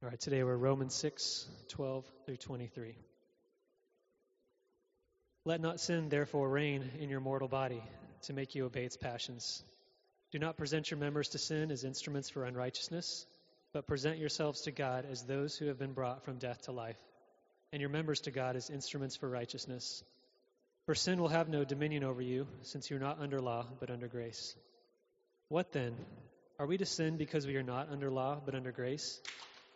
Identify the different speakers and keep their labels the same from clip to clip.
Speaker 1: All right, today we're Romans 6, 12 through 23. Let not sin therefore reign in your mortal body to make you obey its passions. Do not present your members to sin as instruments for unrighteousness, but present yourselves to God as those who have been brought from death to life, and your members to God as instruments for righteousness. For sin will have no dominion over you, since you are not under law, but under grace. What then? Are we to sin because we are not under law, but under grace?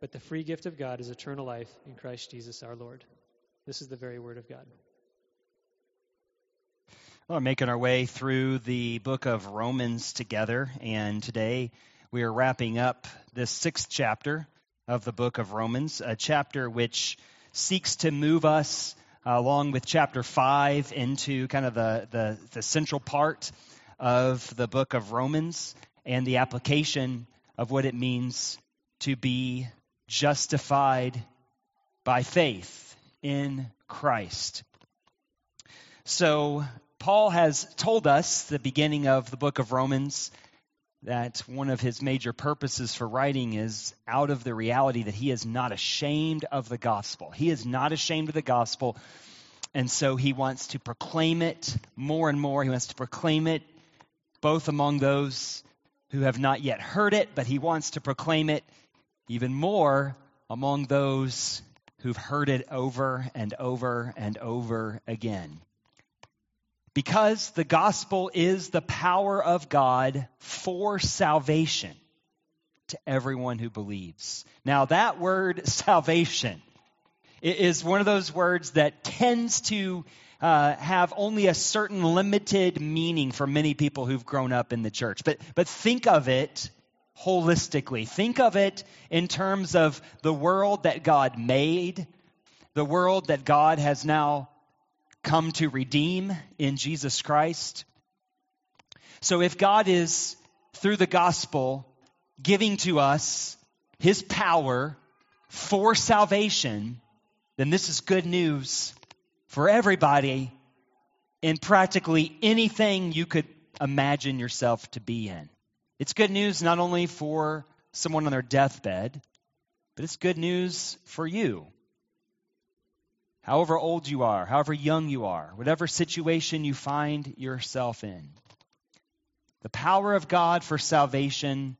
Speaker 1: but the free gift of God is eternal life in Christ Jesus our Lord. This is the very word of God.
Speaker 2: Well, we're making our way through the book of Romans together, and today we are wrapping up this sixth chapter of the book of Romans, a chapter which seeks to move us uh, along with chapter 5 into kind of the, the, the central part of the book of Romans and the application of what it means to be justified by faith in Christ. So, Paul has told us, the beginning of the book of Romans, that one of his major purposes for writing is out of the reality that he is not ashamed of the gospel. He is not ashamed of the gospel, and so he wants to proclaim it more and more. He wants to proclaim it both among those who have not yet heard it, but he wants to proclaim it even more among those who've heard it over and over and over again. Because the gospel is the power of God for salvation to everyone who believes. Now, that word salvation is one of those words that tends to uh, have only a certain limited meaning for many people who've grown up in the church. But, but think of it holistically. Think of it in terms of the world that God made, the world that God has now come to redeem in Jesus Christ. So if God is, through the gospel, giving to us his power for salvation, then this is good news for everybody in practically anything you could imagine yourself to be in. It's good news not only for someone on their deathbed, but it's good news for you. However old you are, however young you are, whatever situation you find yourself in. The power of God for salvation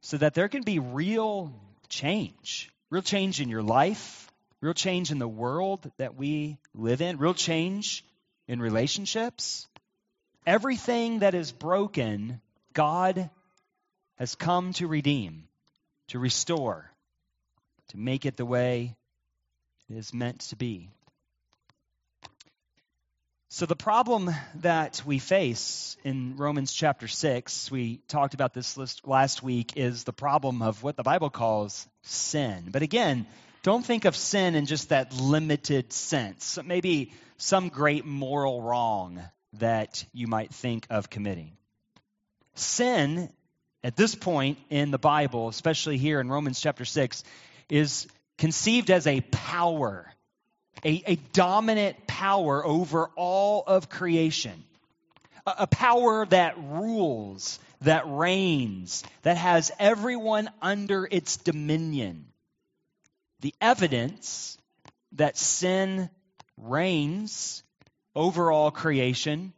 Speaker 2: so that there can be real change, real change in your life, real change in the world that we live in, real change in relationships. Everything that is broken, God has come to redeem, to restore, to make it the way it is meant to be. So, the problem that we face in Romans chapter 6, we talked about this last week, is the problem of what the Bible calls sin. But again, don't think of sin in just that limited sense. Maybe some great moral wrong that you might think of committing. Sin at this point in the Bible, especially here in Romans chapter 6, is conceived as a power, a, a dominant power over all of creation, a, a power that rules, that reigns, that has everyone under its dominion. The evidence that sin reigns over all creation,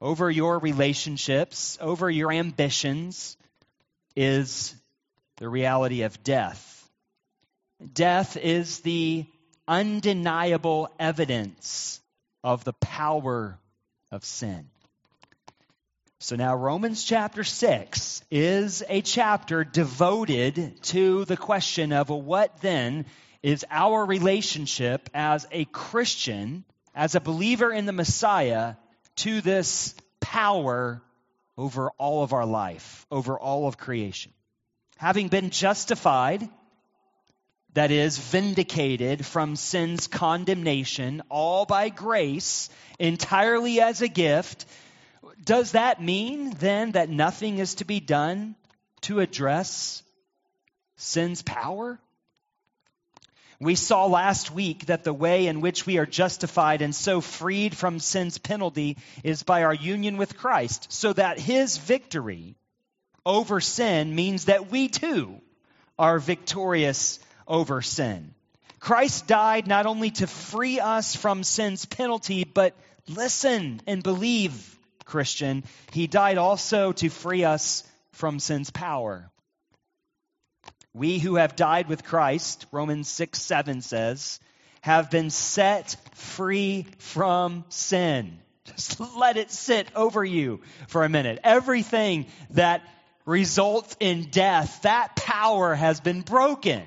Speaker 2: over your relationships, over your ambitions, is the reality of death. Death is the undeniable evidence of the power of sin. So now, Romans chapter 6 is a chapter devoted to the question of what then is our relationship as a Christian, as a believer in the Messiah, to this power over all of our life, over all of creation. Having been justified, that is, vindicated from sin's condemnation, all by grace, entirely as a gift, does that mean then that nothing is to be done to address sin's power? We saw last week that the way in which we are justified and so freed from sin's penalty is by our union with Christ, so that his victory over sin means that we too are victorious over sin. Christ died not only to free us from sin's penalty, but listen and believe Christian, he died also to free us from sin's power. We who have died with Christ, Romans 6 7 says, have been set free from sin. Just let it sit over you for a minute. Everything that results in death, that power has been broken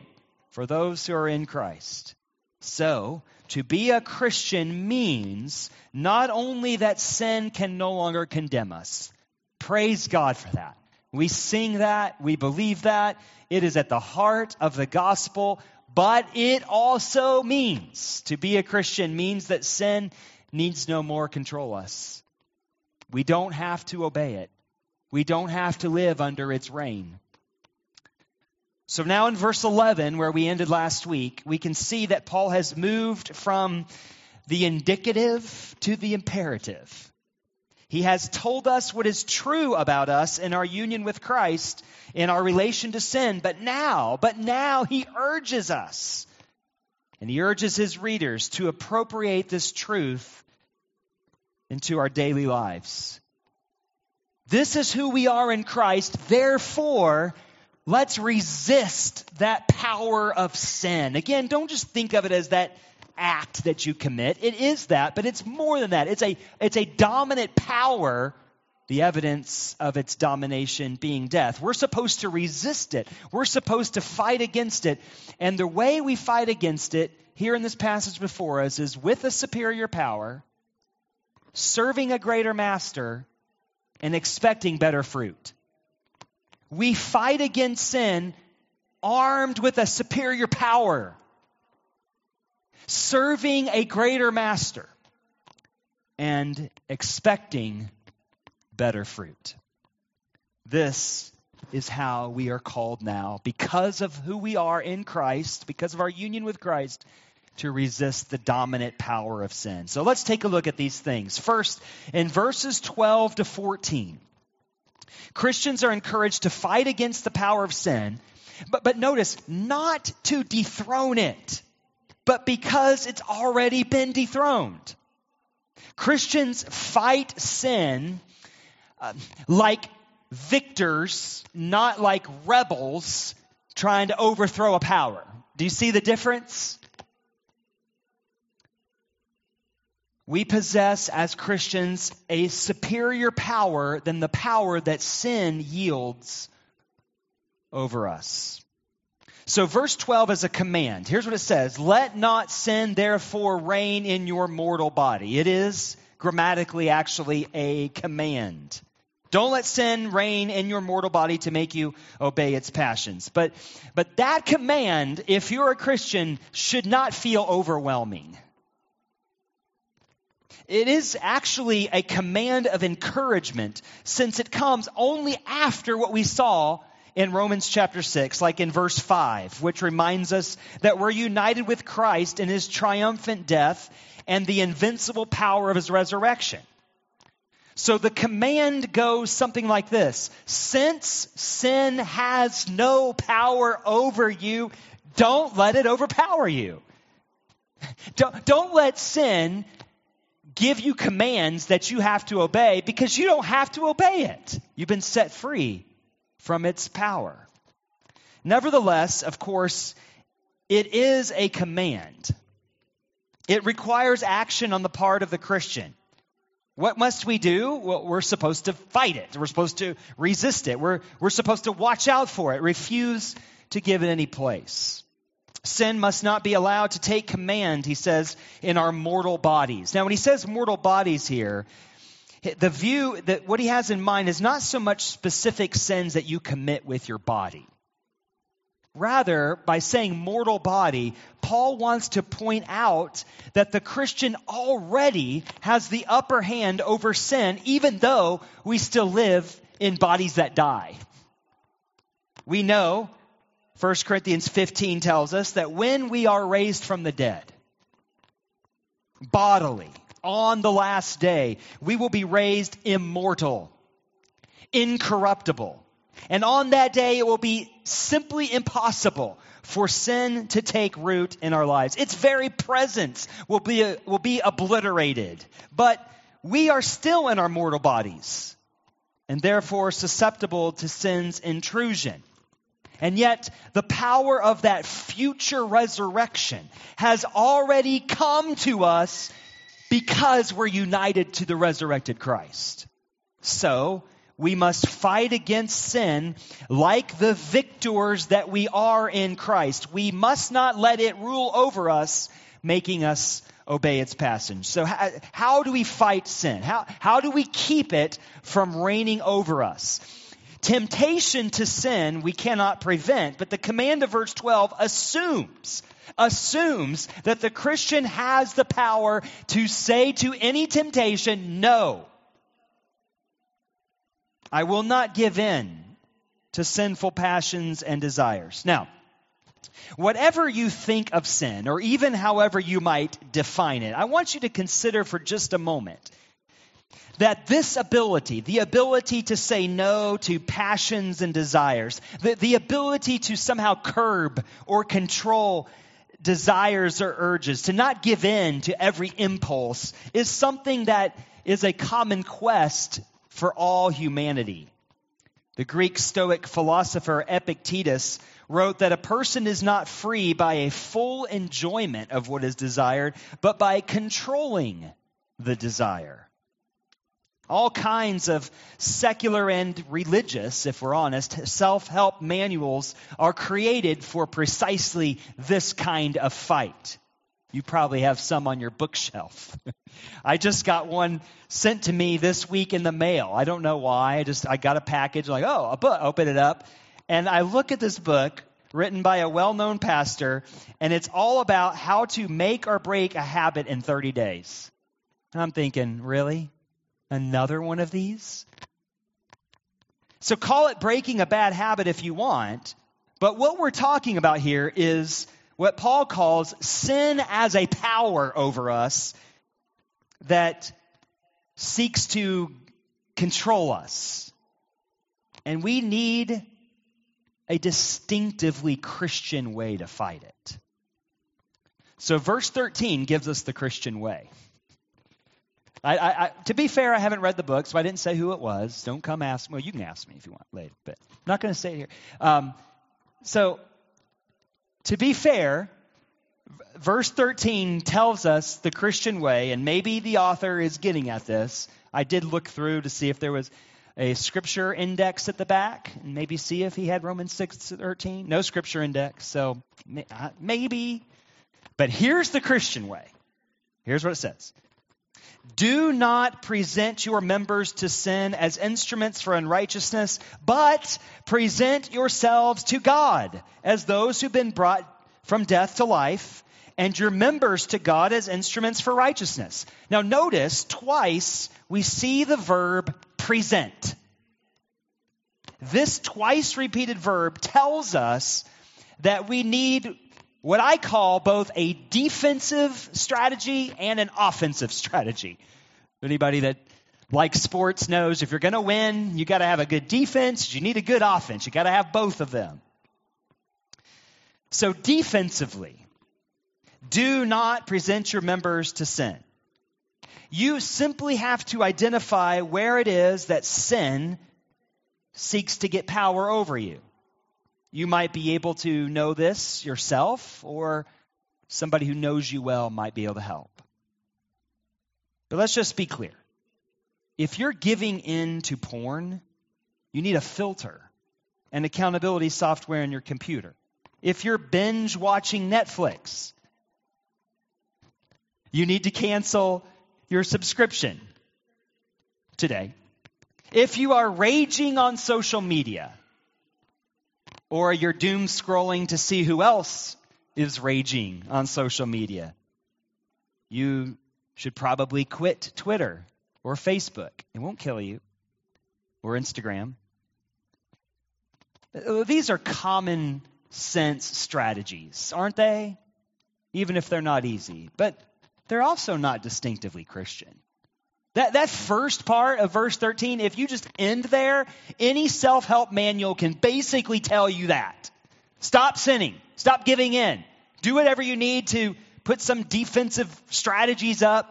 Speaker 2: for those who are in Christ. So, to be a Christian means not only that sin can no longer condemn us, praise God for that. We sing that, we believe that, it is at the heart of the gospel, but it also means to be a Christian means that sin needs no more control us. We don't have to obey it. We don't have to live under its reign. So now in verse 11, where we ended last week, we can see that Paul has moved from the indicative to the imperative. He has told us what is true about us in our union with Christ, in our relation to sin, but now, but now he urges us, and he urges his readers to appropriate this truth into our daily lives. This is who we are in Christ, therefore, Let's resist that power of sin. Again, don't just think of it as that act that you commit. It is that, but it's more than that. It's a, it's a dominant power, the evidence of its domination being death. We're supposed to resist it, we're supposed to fight against it. And the way we fight against it here in this passage before us is with a superior power, serving a greater master, and expecting better fruit. We fight against sin armed with a superior power, serving a greater master, and expecting better fruit. This is how we are called now, because of who we are in Christ, because of our union with Christ, to resist the dominant power of sin. So let's take a look at these things. First, in verses 12 to 14. Christians are encouraged to fight against the power of sin, but, but notice, not to dethrone it, but because it's already been dethroned. Christians fight sin uh, like victors, not like rebels trying to overthrow a power. Do you see the difference? we possess as Christians a superior power than the power that sin yields over us. So, verse 12 is a command. Here's what it says Let not sin therefore reign in your mortal body. It is grammatically actually a command. Don't let sin reign in your mortal body to make you obey its passions. But, but that command, if you're a Christian, should not feel overwhelming. It is actually a command of encouragement since it comes only after what we saw in Romans chapter 6, like in verse 5, which reminds us that we're united with Christ in his triumphant death and the invincible power of his resurrection. So the command goes something like this Since sin has no power over you, don't let it overpower you. Don't, don't let sin give you commands that you have to obey because you don't have to obey it. You've been set free from its power. Nevertheless, of course, it is a command. It requires action on the part of the Christian. What must we do? Well, we're supposed to fight it. We're supposed to resist it. We're, we're supposed to watch out for it, refuse to give it any place. Sin must not be allowed to take command, he says, in our mortal bodies. Now, when he says mortal bodies here, the view that what he has in mind is not so much specific sins that you commit with your body. Rather, by saying mortal body, Paul wants to point out that the Christian already has the upper hand over sin, even though we still live in bodies that die. We know 1 Corinthians 15 tells us that when we are raised from the dead, bodily, on the last day, we will be raised immortal, incorruptible. And on that day, it will be simply impossible for sin to take root in our lives. Its very presence will be, will be obliterated. But we are still in our mortal bodies and therefore susceptible to sin's intrusion. And yet, the power of that future resurrection has already come to us because we're united to the resurrected Christ. So, we must fight against sin like the victors that we are in Christ. We must not let it rule over us, making us obey its passage. So, how, how do we fight sin? How, how do we keep it from reigning over us? Temptation to sin we cannot prevent, but the command of verse 12 assumes assumes that the Christian has the power to say to any temptation, no. I will not give in to sinful passions and desires. Now, whatever you think of sin, or even however you might define it, I want you to consider for just a moment that this ability, the ability to say no to passions and desires, the, the ability to somehow curb or control desires or urges, to not give in to every impulse, is something that is a common quest for all humanity. The Greek Stoic philosopher Epictetus wrote that a person is not free by a full enjoyment of what is desired, but by controlling the desire. All kinds of secular and religious, if we're honest, self help manuals are created for precisely this kind of fight. You probably have some on your bookshelf. I just got one sent to me this week in the mail. I don't know why. I just I got a package like, "Oh, a book." Open it up, and I look at this book written by a well-known pastor, and it's all about how to make or break a habit in 30 days. And I'm thinking, really? Another one of these? So call it breaking a bad habit if you want, but what we're talking about here is what Paul calls sin as a power over us that seeks to control us. And we need a distinctively Christian way to fight it. So, verse 13 gives us the Christian way. I, I, I, to be fair, I haven't read the book, so I didn't say who it was. Don't come ask me. Well, you can ask me if you want later, but I'm not going to say it here. Um, so, to be fair, verse 13 tells us the Christian way, and maybe the author is getting at this. I did look through to see if there was a scripture index at the back, and maybe see if he had Romans 6 13. No scripture index, so uh, maybe. But here's the Christian way. Here's what it says do not present your members to sin as instruments for unrighteousness, but present yourselves to God as those who've been brought from death to life, and your members to God as instruments for righteousness. Now, notice twice we see the verb present. This twice repeated verb tells us that we need what I call both a defensive strategy and an offensive strategy. Anybody that likes sports knows if you're going to win, you got to have a good defense, you need a good offense. You got to have both of them. So, defensively, do not present your members to sin. You simply have to identify where it is that sin seeks to get power over you. You might be able to know this yourself, or somebody who knows you well might be able to help. But let's just be clear. If you're giving in to porn, you need a filter and accountability software in your computer. If you're binge watching Netflix, you need to cancel your subscription today. If you are raging on social media, or you're doom scrolling to see who else is raging on social media, you should probably quit Twitter or Facebook. It won't kill you. Or Instagram. Uh, these are common sense strategies, aren't they? Even if they're not easy. But they're also not distinctively Christian. That, that first part of verse 13, if you just end there, any self help manual can basically tell you that. Stop sinning. Stop giving in. Do whatever you need to put some defensive strategies up.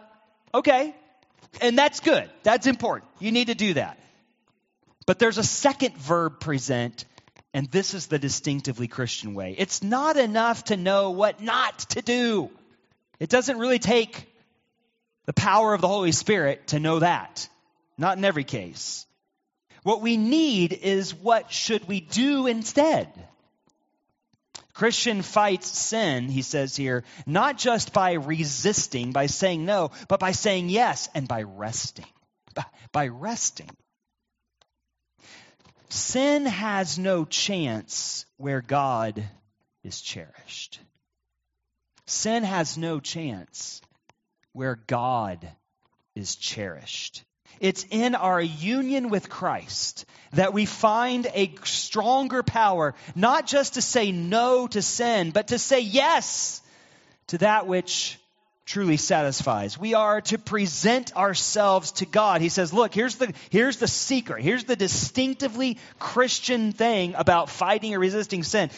Speaker 2: Okay. And that's good. That's important. You need to do that. But there's a second verb present, and this is the distinctively Christian way. It's not enough to know what not to do. It doesn't really take the power of the Holy Spirit to know that. Not in every case. What we need is what should we do instead? Christian fights sin, he says here, not just by resisting, by saying no, but by saying yes and by resting. By resting. Sin has no chance where God is cherished. Sin has no chance where God is cherished. It's in our union with Christ that we find a stronger power, not just to say no to sin, but to say yes to that which truly satisfies. We are to present ourselves to God. He says, look, here's the, here's the secret. Here's the distinctively Christian thing about fighting or resisting sin.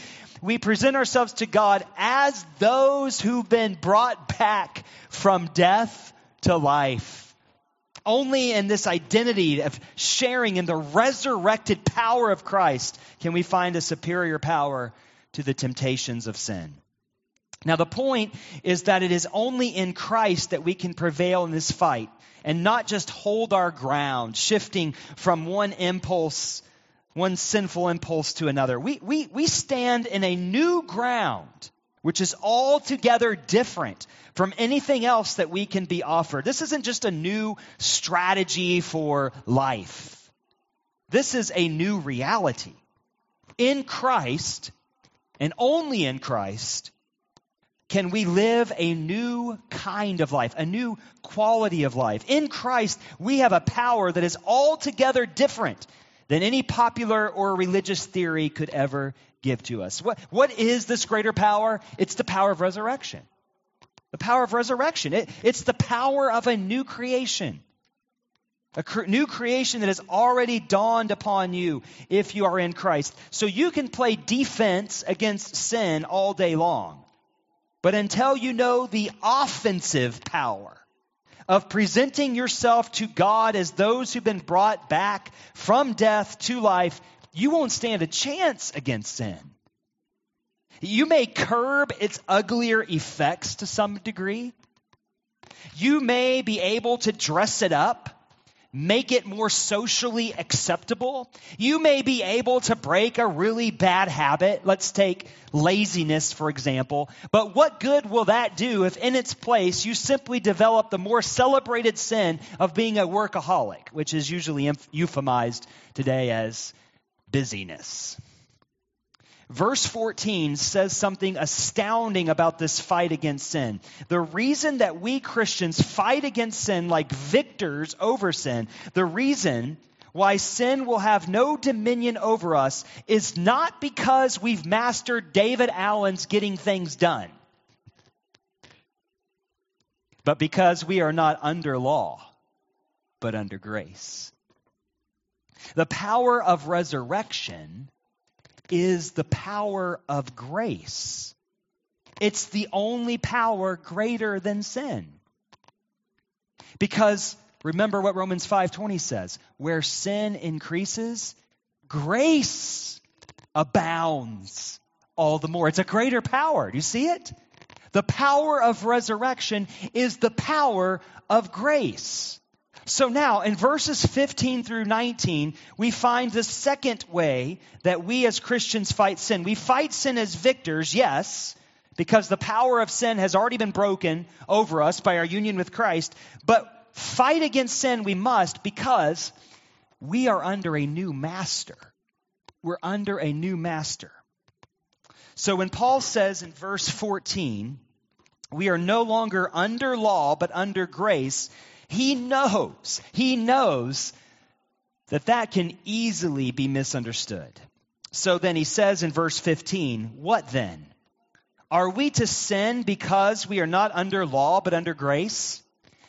Speaker 2: We present ourselves to God as those who've been brought back from death to life. Only in this identity of sharing in the resurrected power of Christ can we find a superior power to the temptations of sin. Now, the point is that it is only in Christ that we can prevail in this fight and not just hold our ground, shifting from one impulse, one sinful impulse to another. We, we, we stand in a new ground, which is altogether different from anything else that we can be offered. This isn't just a new strategy for life, this is a new reality. In Christ, and only in Christ, can we live a new kind of life, a new quality of life. In Christ, we have a power that is altogether different than any popular or religious theory could ever give to us. What, what is this greater power? It's the power of resurrection. The power of resurrection. It, it's the power of a new creation. A new creation that has already dawned upon you if you are in Christ. So you can play defense against sin all day long. But until you know the offensive power of presenting yourself to God as those who've been brought back from death to life, you won't stand a chance against sin. You may curb its uglier effects to some degree. You may be able to dress it up make it more socially acceptable. You may be able to break a really bad habit. Let's take laziness, for example. But what good will that do if in its place you simply develop the more celebrated sin of being a workaholic, which is usually euphemized today as busyness? Verse 14 says something astounding about this fight against sin. The reason that we Christians fight against sin like victors over sin, the reason why sin will have no dominion over us is not because we've mastered David Allen's getting things done, but because we are not under law, but under grace. The power of resurrection is the power of grace. It's the only power greater than sin. Because remember what Romans 5:20 says, where sin increases, grace abounds all the more. It's a greater power. Do you see it? The power of resurrection is the power of grace. So now, in verses 15 through 19, we find the second way that we as Christians fight sin. We fight sin as victors, yes, because the power of sin has already been broken over us by our union with Christ. But fight against sin we must because we are under a new master. We're under a new master. So when Paul says in verse 14, we are no longer under law, but under grace, he knows, he knows that that can easily be misunderstood. So then he says in verse 15, What then? Are we to sin because we are not under law but under grace?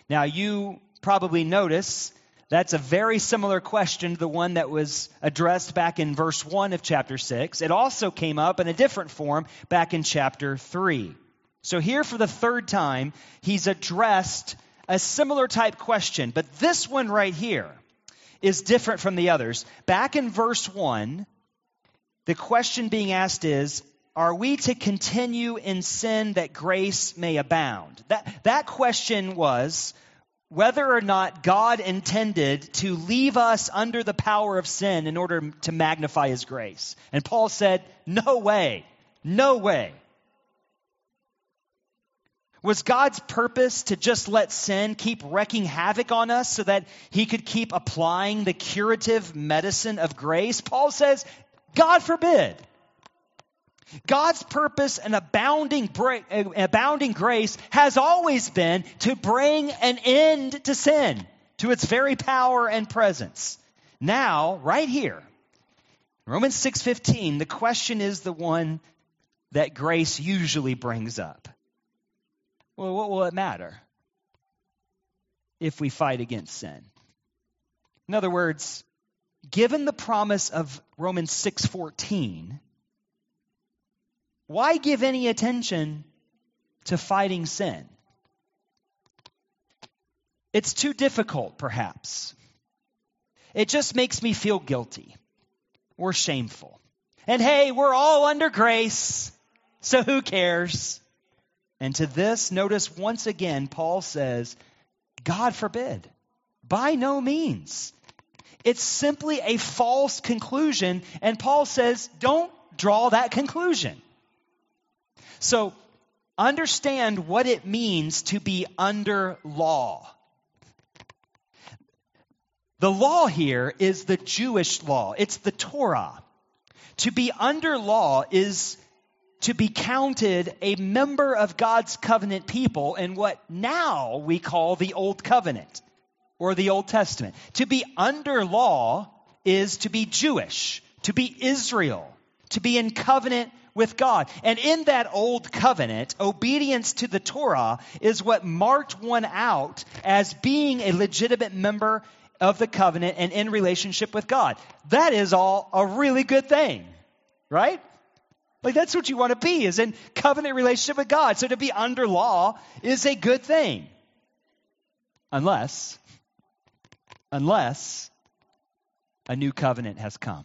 Speaker 2: Now, you probably notice that's a very similar question to the one that was addressed back in verse 1 of chapter 6. It also came up in a different form back in chapter 3. So, here for the third time, he's addressed a similar type question, but this one right here is different from the others. Back in verse 1, the question being asked is are we to continue in sin that grace may abound? That, that question was whether or not God intended to leave us under the power of sin in order to magnify his grace. And Paul said, No way, no way. Was God's purpose to just let sin keep wreaking havoc on us so that he could keep applying the curative medicine of grace? Paul says, God forbid. God's purpose and abounding, eh, abounding grace has always been to bring an end to sin, to its very power and presence. Now, right here, Romans 6:15, the question is the one that grace usually brings up. Well, what will it matter if we fight against sin? In other words, given the promise of Romans 6:14, why give any attention to fighting sin? It's too difficult, perhaps. It just makes me feel guilty or shameful. And hey, we're all under grace, so who cares? And to this, notice once again, Paul says, God forbid. By no means. It's simply a false conclusion, and Paul says, don't draw that conclusion. So, understand what it means to be under law. The law here is the Jewish law, it's the Torah. To be under law is to be counted a member of God's covenant people in what now we call the Old Covenant or the Old Testament. To be under law is to be Jewish, to be Israel, to be in covenant with God. And in that old covenant, obedience to the Torah is what marked one out as being a legitimate member of the covenant and in relationship with God. That is all a really good thing, right? Like that's what you want to be is in covenant relationship with God. So to be under law is a good thing. Unless unless a new covenant has come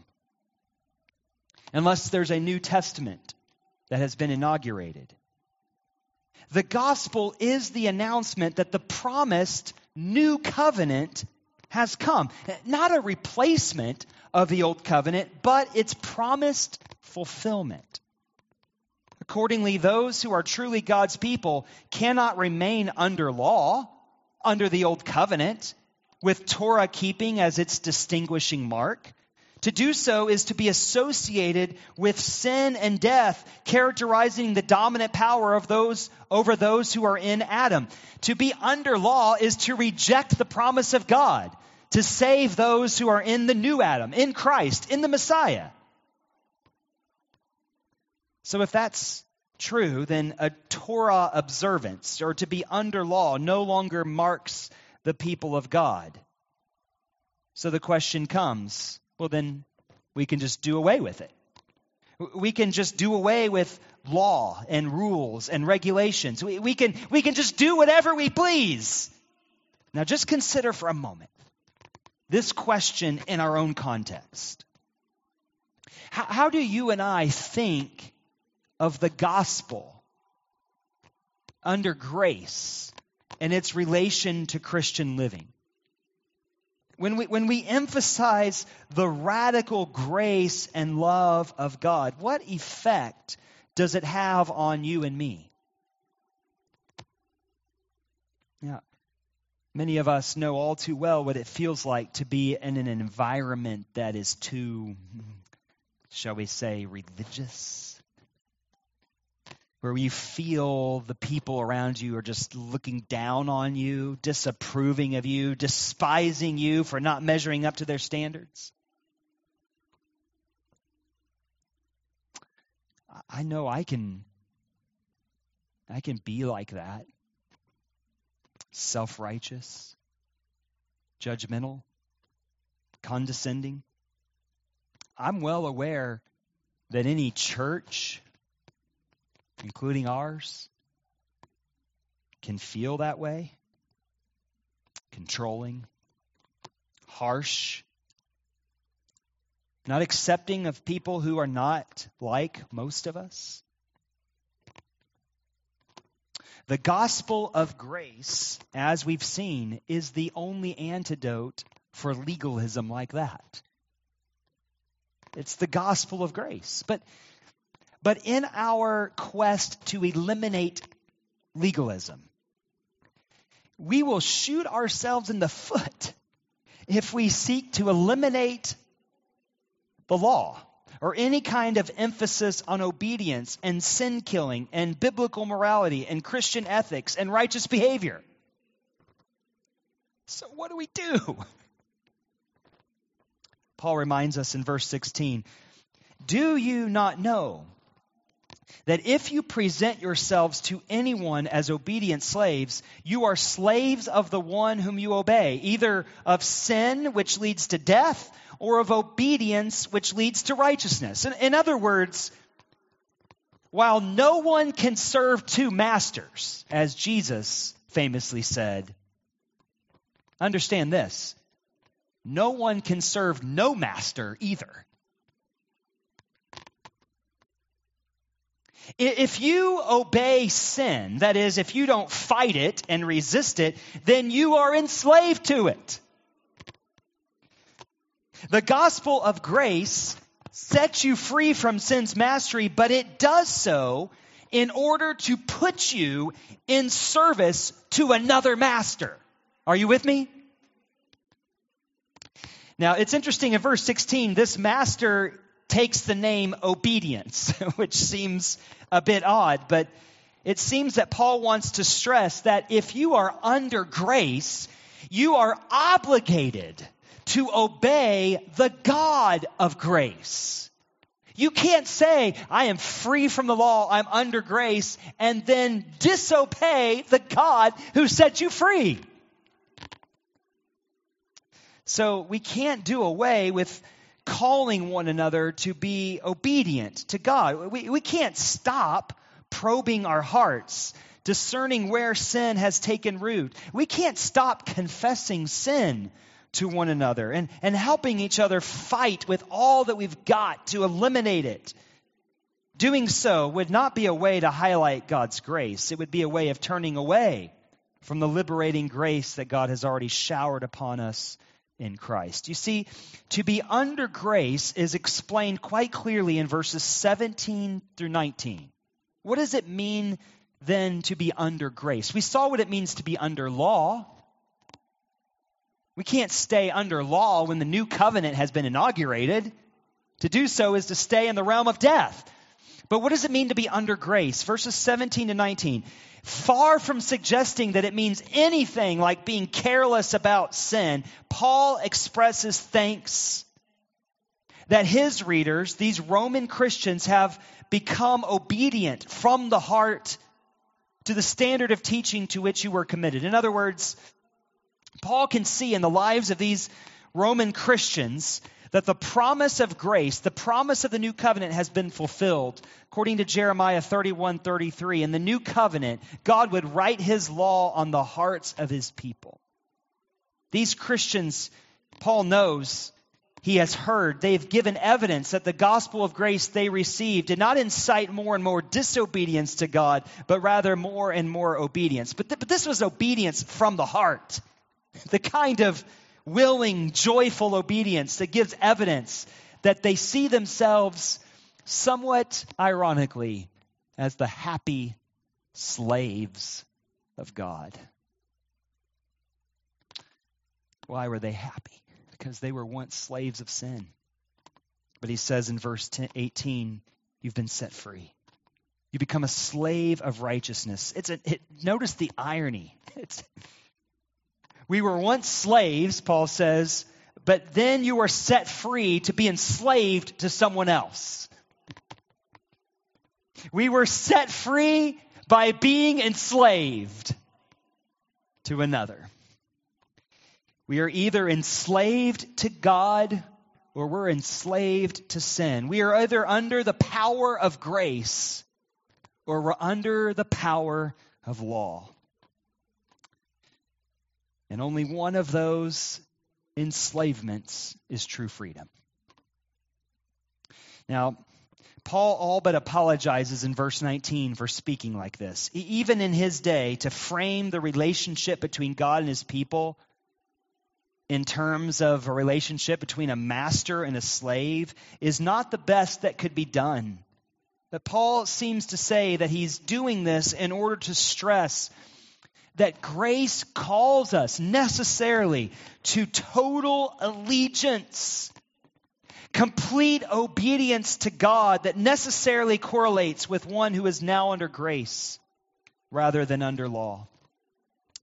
Speaker 2: unless there's a New Testament that has been inaugurated. The gospel is the announcement that the promised new covenant has come. Not a replacement of the old covenant, but its promised fulfillment. Accordingly, those who are truly God's people cannot remain under law, under the old covenant, with Torah keeping as its distinguishing mark. To do so is to be associated with sin and death, characterizing the dominant power of those over those who are in Adam. To be under law is to reject the promise of God to save those who are in the new Adam, in Christ, in the Messiah. So if that's true, then a Torah observance or to be under law no longer marks the people of God. So the question comes well, then we can just do away with it. We can just do away with law and rules and regulations. We, we, can, we can just do whatever we please. Now, just consider for a moment this question in our own context. How, how do you and I think of the gospel under grace and its relation to Christian living. When we, when we emphasize the radical grace and love of God, what effect does it have on you and me? Now, many of us know all too well what it feels like to be in an environment that is too, shall we say, religious where you feel the people around you are just looking down on you, disapproving of you, despising you for not measuring up to their standards? I know I can I can be like that. Self-righteous, judgmental, condescending. I'm well aware that any church including ours, can feel that way controlling, harsh, not accepting of people who are not like most of us. The gospel of grace, as we've seen, is the only antidote for legalism like that. It's the gospel of grace. But but in our quest to eliminate legalism, we will shoot ourselves in the foot if we seek to eliminate the law or any kind of emphasis on obedience and sin killing and biblical morality and Christian ethics and righteous behavior. So, what do we do? Paul reminds us in verse 16 Do you not know that if you present yourselves to anyone as obedient slaves, you are slaves of the one whom you obey, either of sin, which leads to death, or of obedience, which leads to righteousness. In, in other words, while no one can serve two masters, as Jesus famously said, understand this no one can serve no master either. If you obey sin, that is, if you don't fight it and resist it, then you are enslaved to it. The gospel of grace sets you free from sin's mastery, but it does so in order to put you in service to another master. Are you with me? Now, it's interesting in verse 16, this master takes the name obedience, which seems a bit odd, but it seems that Paul wants to stress that if you are under grace, you are obligated to obey the God of grace. You can't say, I am free from the law, I'm under grace, and then disobey the God who set you free. So we can't do away with calling one another to be obedient to God. We, we can't stop probing our hearts, discerning where sin has taken root. We can't stop confessing sin to one another and, and helping each other fight with all that we've got to eliminate it. Doing so would not be a way to highlight God's grace, it would be a way of turning away from the liberating grace that God has already showered upon us in Christ. You see, to be under grace is explained quite clearly in verses 17 through 19. What does it mean then to be under grace? We saw what it means to be under law. We can't stay under law when the new covenant has been inaugurated. To do so is to stay in the realm of death. But what does it mean to be under grace? Verses 17 to 19. Far from suggesting that it means anything like being careless about sin, Paul expresses thanks that his readers, these Roman Christians, have become obedient from the heart to the standard of teaching to which you were committed. In other words, Paul can see in the lives of these Roman Christians that the promise of grace, the promise of the new covenant has been fulfilled. According to Jeremiah 31 33, in the new covenant, God would write his law on the hearts of his people. These Christians, Paul knows, he has heard. They've given evidence that the gospel of grace they received did not incite more and more disobedience to God, but rather more and more obedience. But, th- but this was obedience from the heart, the kind of willing, joyful obedience that gives evidence that they see themselves somewhat ironically as the happy slaves of God. Why were they happy? because they were once slaves of sin. But he says in verse 10, 18, you've been set free. You become a slave of righteousness. It's a, it, notice the irony. It's, we were once slaves, Paul says, but then you were set free to be enslaved to someone else. We were set free by being enslaved to another. We are either enslaved to God or we're enslaved to sin. We are either under the power of grace or we're under the power of law. And only one of those enslavements is true freedom. Now, Paul all but apologizes in verse 19 for speaking like this. Even in his day, to frame the relationship between God and his people in terms of a relationship between a master and a slave is not the best that could be done. But Paul seems to say that he's doing this in order to stress that grace calls us necessarily to total allegiance, complete obedience to God that necessarily correlates with one who is now under grace rather than under law.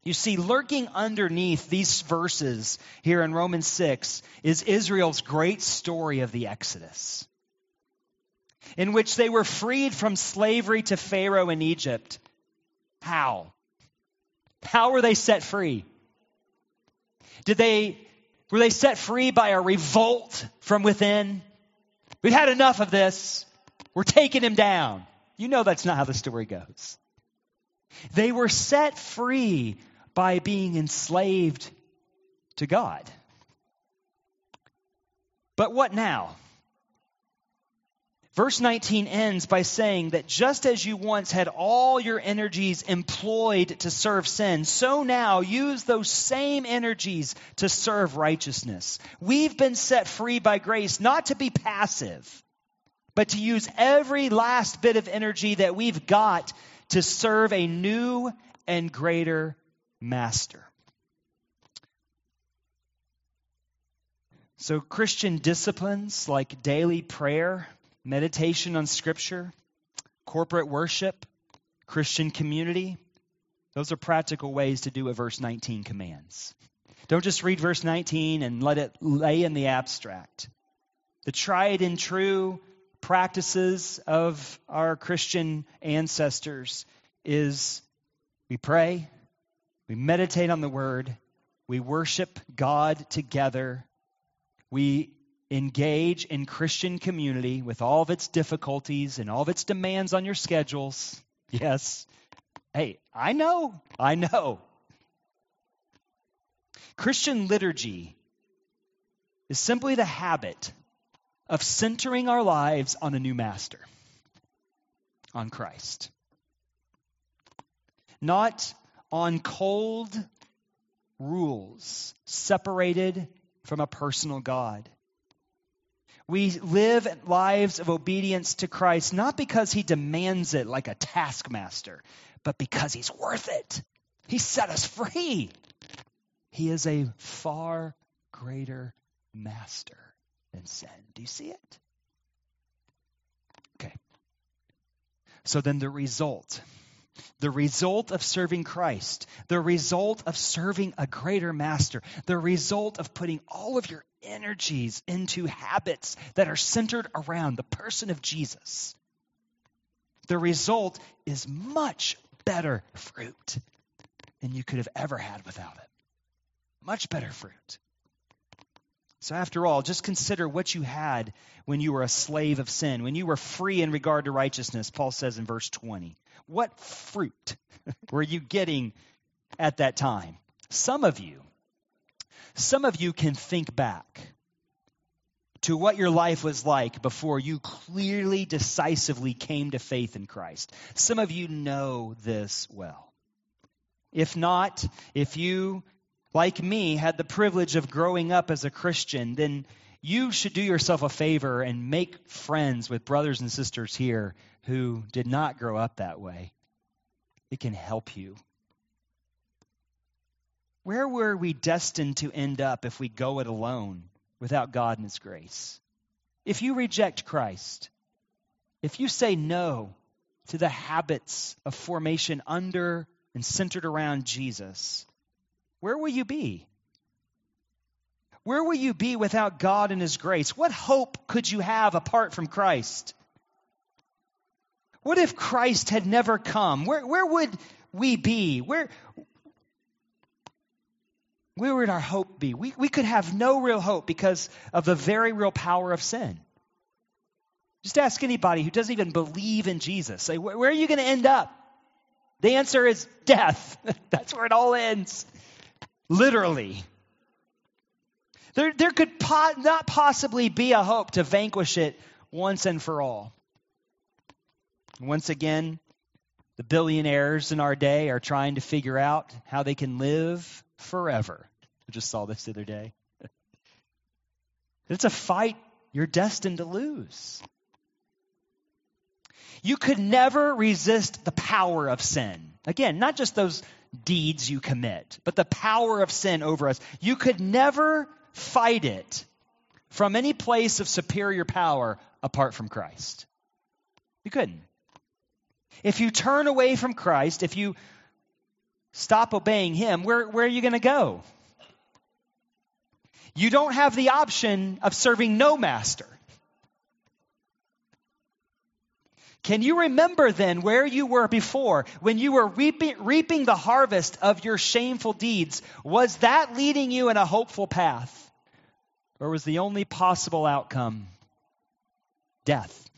Speaker 2: You see, lurking underneath these verses here in Romans 6 is Israel's great story of the Exodus, in which they were freed from slavery to Pharaoh in Egypt. How? How were they set free? Did they were they set free by a revolt from within? We've had enough of this. We're taking him down. You know that's not how the story goes. They were set free by being enslaved to God. But what now? Verse 19 ends by saying that just as you once had all your energies employed to serve sin, so now use those same energies to serve righteousness. We've been set free by grace not to be passive, but to use every last bit of energy that we've got to serve a new and greater master. So, Christian disciplines like daily prayer, meditation on Scripture, corporate worship, Christian community, those are practical ways to do what verse 19 commands. Don't just read verse 19 and let it lay in the abstract. The tried and true practices of our Christian ancestors is we pray, we meditate on the word. We worship God together. We engage in Christian community with all of its difficulties and all of its demands on your schedules. Yes. Hey, I know. I know. Christian liturgy is simply the habit of centering our lives on a new master, on Christ. Not on cold rules separated from a personal God. We live lives of obedience to Christ not because he demands it like a taskmaster, but because he's worth it. He set us free. He is a far greater master than sin. Do you see it? Okay. So then the result the result of serving Christ, the result of serving a greater master, the result of putting all of your energies into habits that are centered around the person of Jesus. The result is much better fruit than you could have ever had without it. Much better fruit. So, after all, just consider what you had when you were a slave of sin, when you were free in regard to righteousness, Paul says in verse 20. What fruit were you getting at that time? Some of you, some of you can think back to what your life was like before you clearly, decisively came to faith in Christ. Some of you know this well. If not, if you, like me, had the privilege of growing up as a Christian, then you should do yourself a favor and make friends with brothers and sisters here who did not grow up that way. It can help you. Where were we destined to end up if we go it alone without God and His grace? If you reject Christ, if you say no to the habits of formation under and centered around Jesus, where will you be? Where will you be without God and His grace? What hope could you have apart from Christ? What if Christ had never come? Where, where would we be? Where, where would our hope be? We, we could have no real hope because of the very real power of sin. Just ask anybody who doesn't even believe in Jesus. Say, where, where are you going to end up? The answer is death. That's where it all ends. Literally. There, there could po- not possibly be a hope to vanquish it once and for all. Once again, the billionaires in our day are trying to figure out how they can live forever. I just saw this the other day. It's a fight you're destined to lose. You could never resist the power of sin. Again, not just those deeds you commit, but the power of sin over us. You could never fight it from any place of superior power apart from Christ. You couldn't. If you turn away from Christ, if you stop obeying Him, where, where are you going to go? You don't have the option of serving no master. Can you remember then where you were before when you were reaping, reaping, the harvest of your shameful deeds? Was that leading you in a hopeful path? Or was the only possible outcome death?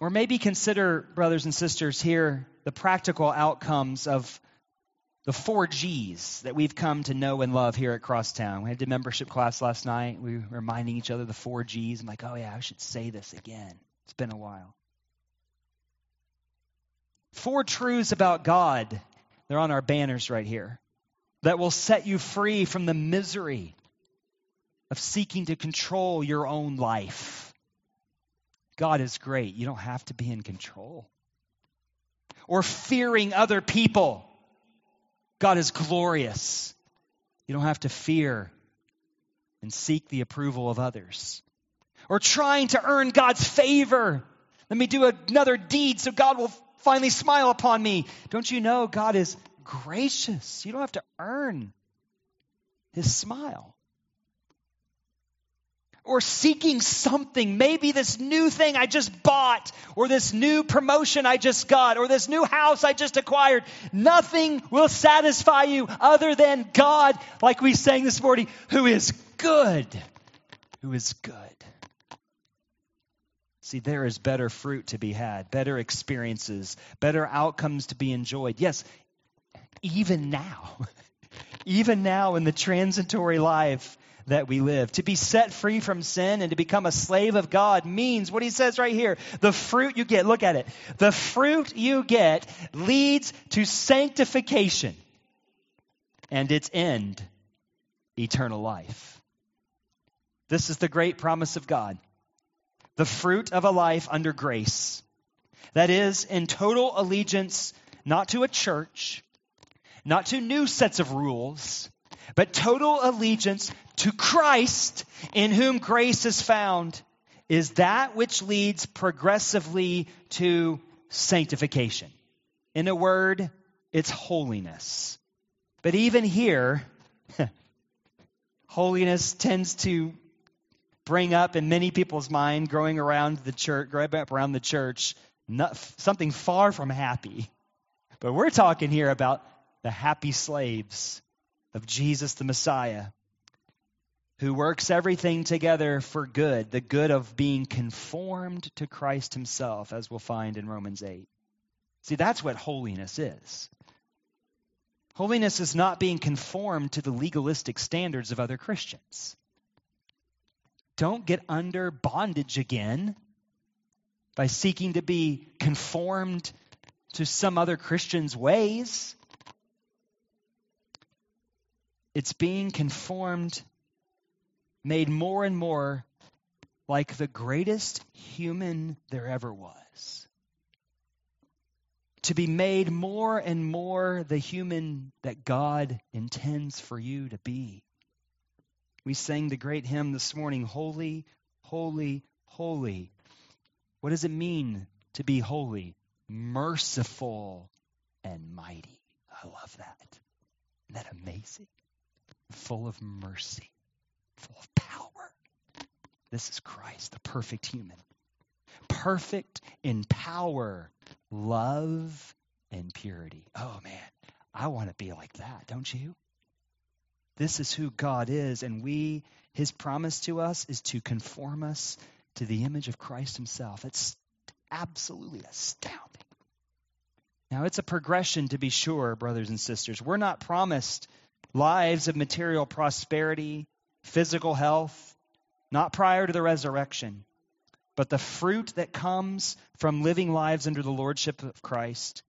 Speaker 2: Or maybe consider, brothers and sisters, here the practical outcomes of the four G's that we've come to know and love here at Crosstown. We had a membership class last night. We were reminding each other the four G's. I'm like, oh, yeah, I should say this again. It's been a while. Four truths about God. They're on our banners right here that will set you free from the misery of seeking to control your own life. God is great. You don't have to be in control. Or fearing other people. God is glorious. You don't have to fear and seek the approval of others. Or trying to earn God's favor. Let me do another deed so God will finally smile upon me. Don't you know God is gracious? You don't have to earn his smile or seeking something. Maybe this new thing I just bought, or this new promotion I just got, or this new house I just acquired. Nothing will satisfy you other than God, like we sang this morning, who is good. Who is good. See, there is better fruit to be had, better experiences, better outcomes to be enjoyed. Yes, even now. even now in the transitory life that we live. To be set free from sin and to become a slave of God means what he says right here. The fruit you get, look at it. The fruit you get leads to sanctification and its end, eternal life. This is the great promise of God. The fruit of a life under grace. That is, in total allegiance not to a church, not to new sets of rules, but total allegiance to Christ, in whom grace is found, is that which leads progressively to sanctification. In a word, it's holiness. But even here, holiness tends to bring up in many people's mind, growing around the church, growing up around the church, not, something far from happy. But we're talking here about the happy slaves of Jesus the Messiah, who works everything together for good, the good of being conformed to Christ himself, as we'll find in Romans 8. See, that's what holiness is. Holiness is not being conformed to the legalistic standards of other Christians. Don't get under bondage again by seeking to be conformed to some other Christian's ways. It's being conformed, made more and more like the greatest human there ever was to be made more and more the human that God intends for you to be. We sang the great hymn this morning Holy, Holy, Holy. What does it mean to be holy? Merciful and mighty. I love that. Isn't that amazing? Full of mercy, full of power. This is Christ, the perfect human. Perfect in power love and purity. Oh man, I want to be like that, don't you? This is who God is, and we, his promise to us is to conform us to the image of Christ himself. It's absolutely astounding. Now, it's a progression to be sure, brothers and sisters. We're not promised lives of material prosperity, physical health, not prior to the resurrection. But the fruit that comes from living lives under the lordship of Christ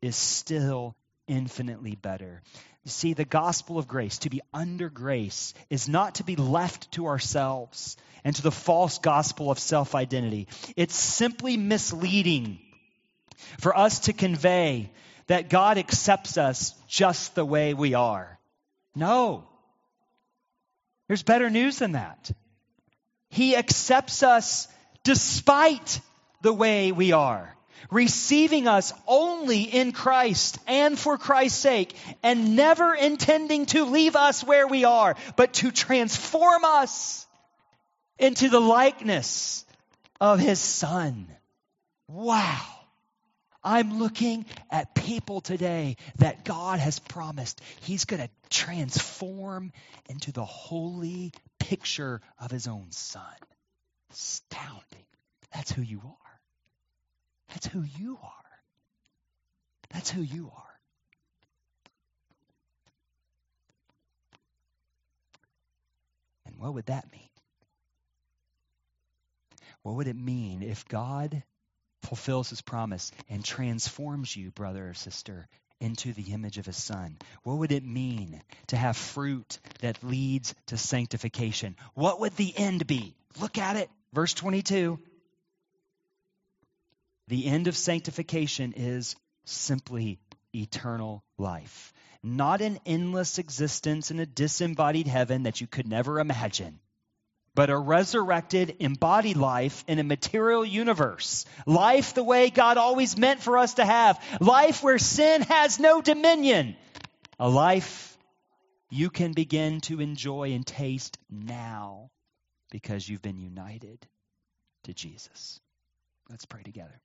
Speaker 2: is still infinitely better. You see, the gospel of grace, to be under grace, is not to be left to ourselves and to the false gospel of self identity. It's simply misleading for us to convey that God accepts us just the way we are. No. There's better news than that. He accepts us despite the way we are, receiving us only in Christ and for Christ's sake, and never intending to leave us where we are, but to transform us into the likeness of His Son. Wow. I'm looking at people today that God has promised He's going to transform into the holy picture of His own Son astounding. That's who you are. That's who you are. That's who you are. And what would that mean? What would it mean if God fulfills his promise and transforms you, brother or sister, into the image of his son? What would it mean to have fruit that leads to sanctification? What would the end be? Look at it. Verse 22 The end of sanctification is simply eternal life, not an endless existence in a disembodied heaven that you could never imagine. But a resurrected, embodied life in a material universe. Life the way God always meant for us to have. Life where sin has no dominion. A life you can begin to enjoy and taste now because you've been united to Jesus. Let's pray together.